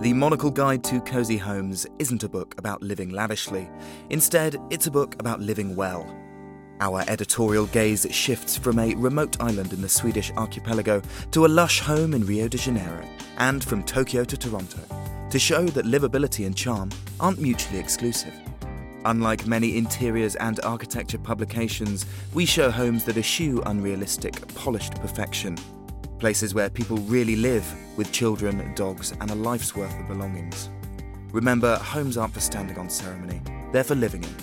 The Monocle Guide to Cozy Homes isn't a book about living lavishly. Instead, it's a book about living well. Our editorial gaze shifts from a remote island in the Swedish archipelago to a lush home in Rio de Janeiro, and from Tokyo to Toronto, to show that livability and charm aren't mutually exclusive. Unlike many interiors and architecture publications, we show homes that eschew unrealistic, polished perfection places where people really live with children, dogs, and a life's worth of belongings. Remember, homes aren't for standing on ceremony, they're for living in.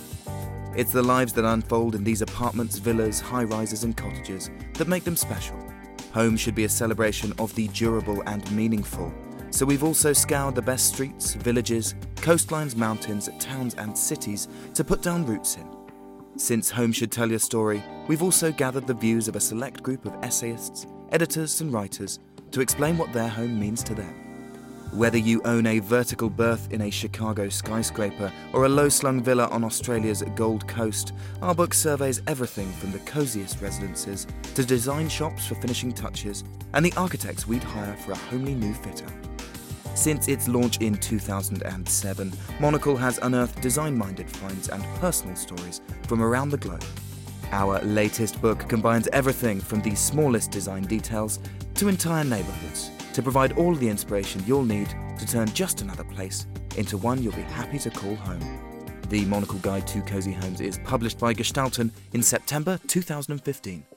It's the lives that unfold in these apartments, villas, high rises, and cottages that make them special. Home should be a celebration of the durable and meaningful. So we've also scoured the best streets, villages, coastlines, mountains, towns, and cities to put down roots in. Since Home Should Tell Your Story, we've also gathered the views of a select group of essayists, editors, and writers to explain what their home means to them. Whether you own a vertical berth in a Chicago skyscraper or a low slung villa on Australia's Gold Coast, our book surveys everything from the coziest residences to design shops for finishing touches and the architects we'd hire for a homely new fit out. Since its launch in 2007, Monocle has unearthed design minded finds and personal stories from around the globe. Our latest book combines everything from the smallest design details to entire neighbourhoods to provide all the inspiration you'll need to turn just another place into one you'll be happy to call home. The Monocle Guide to Cozy Homes is published by Gestalten in September 2015.